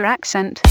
your accent.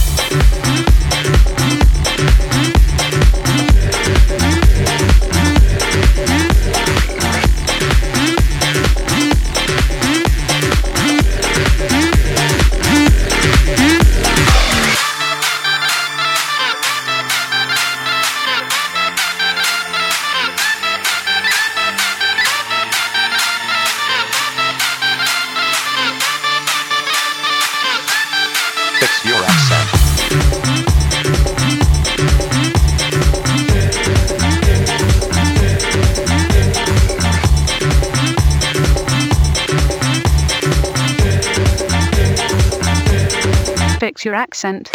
Accent.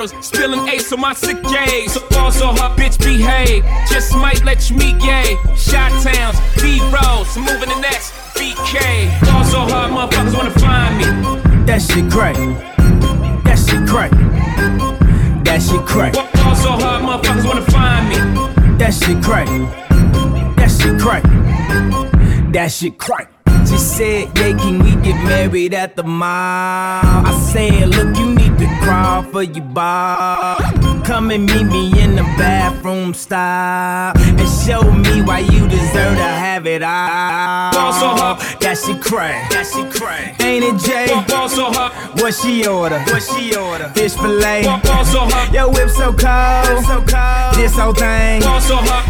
Models. Spilling ace on my sick days. So ball so hard, bitch behave. Just might let you meet gay. Shot towns, B rolls, moving the next. BK. Ball so hard, motherfuckers wanna find me. That shit crack. That shit crack. That shit crack. Ball so hard, motherfuckers wanna find me. That shit crack. That shit crack. That shit crack. At the mall? I said, Look, you need to crawl for your bar. Come and meet me in the bathroom style and show me why you deserve to have it all. Ball so hard. That shit crack. That shit crack. Ain't it, Jay? Ball so hard. What she order? What she order? Fish fillet. Ball so hard. Yo, whip so cold. so cold. This whole thing. Ball so hard.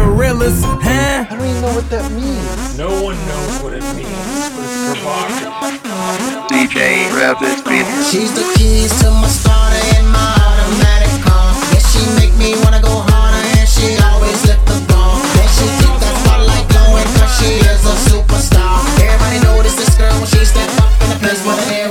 gorillas, huh? I don't even know what that means. No one knows what it means, but it's provocative. DJ Rev this beat. She's the keys to my starter and my automatic car. Yeah, she make me wanna go harder and she always lift the bar. Then she keep that spotlight glowing cause she is a superstar. Everybody notice this girl when she step up in the place where the hair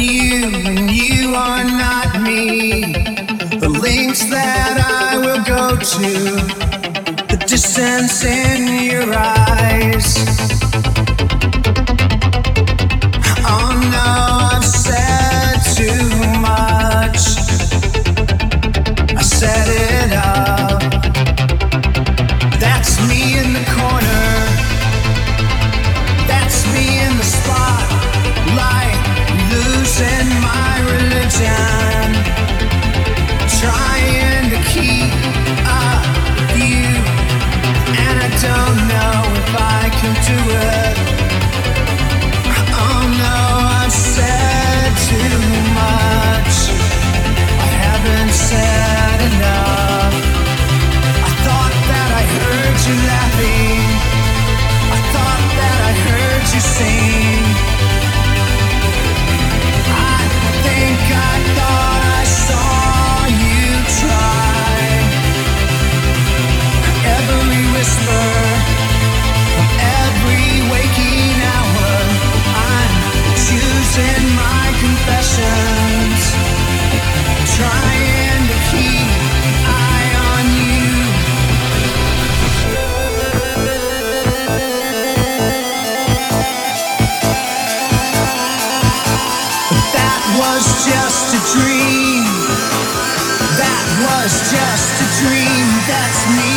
you, you are not me. The links that I will go to, the distance in your eyes. touch me.